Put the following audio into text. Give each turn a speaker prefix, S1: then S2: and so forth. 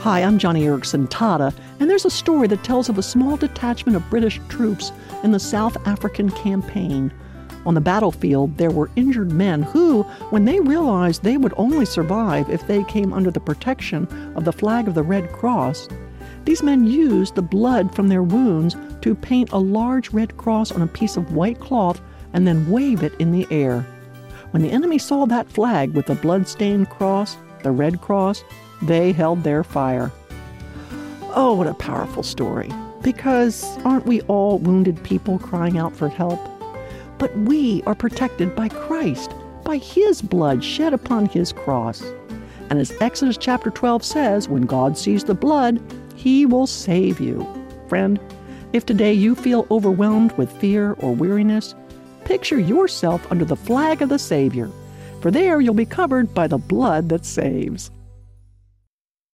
S1: Hi, I'm Joni Eareckson Tada, and there's a story that tells of a small detachment of British troops in the South African campaign. On the battlefield, there were injured men who, when they realized they would only survive if they came under the protection of the flag of the Red Cross, these men used the blood from their wounds to paint a large red cross on a piece of white cloth and then wave it in the air. When the enemy saw that flag with the blood-stained cross, the Red Cross, they held their fire. Oh, what a powerful story. Because aren't we all wounded people crying out for help? But we are protected by Christ, by His blood shed upon His cross. And as Exodus chapter 12 says, when God sees the blood, He will save you. Friend, if today you feel overwhelmed with fear or weariness, picture yourself under the flag of the Savior, for there you'll be covered by the blood that saves.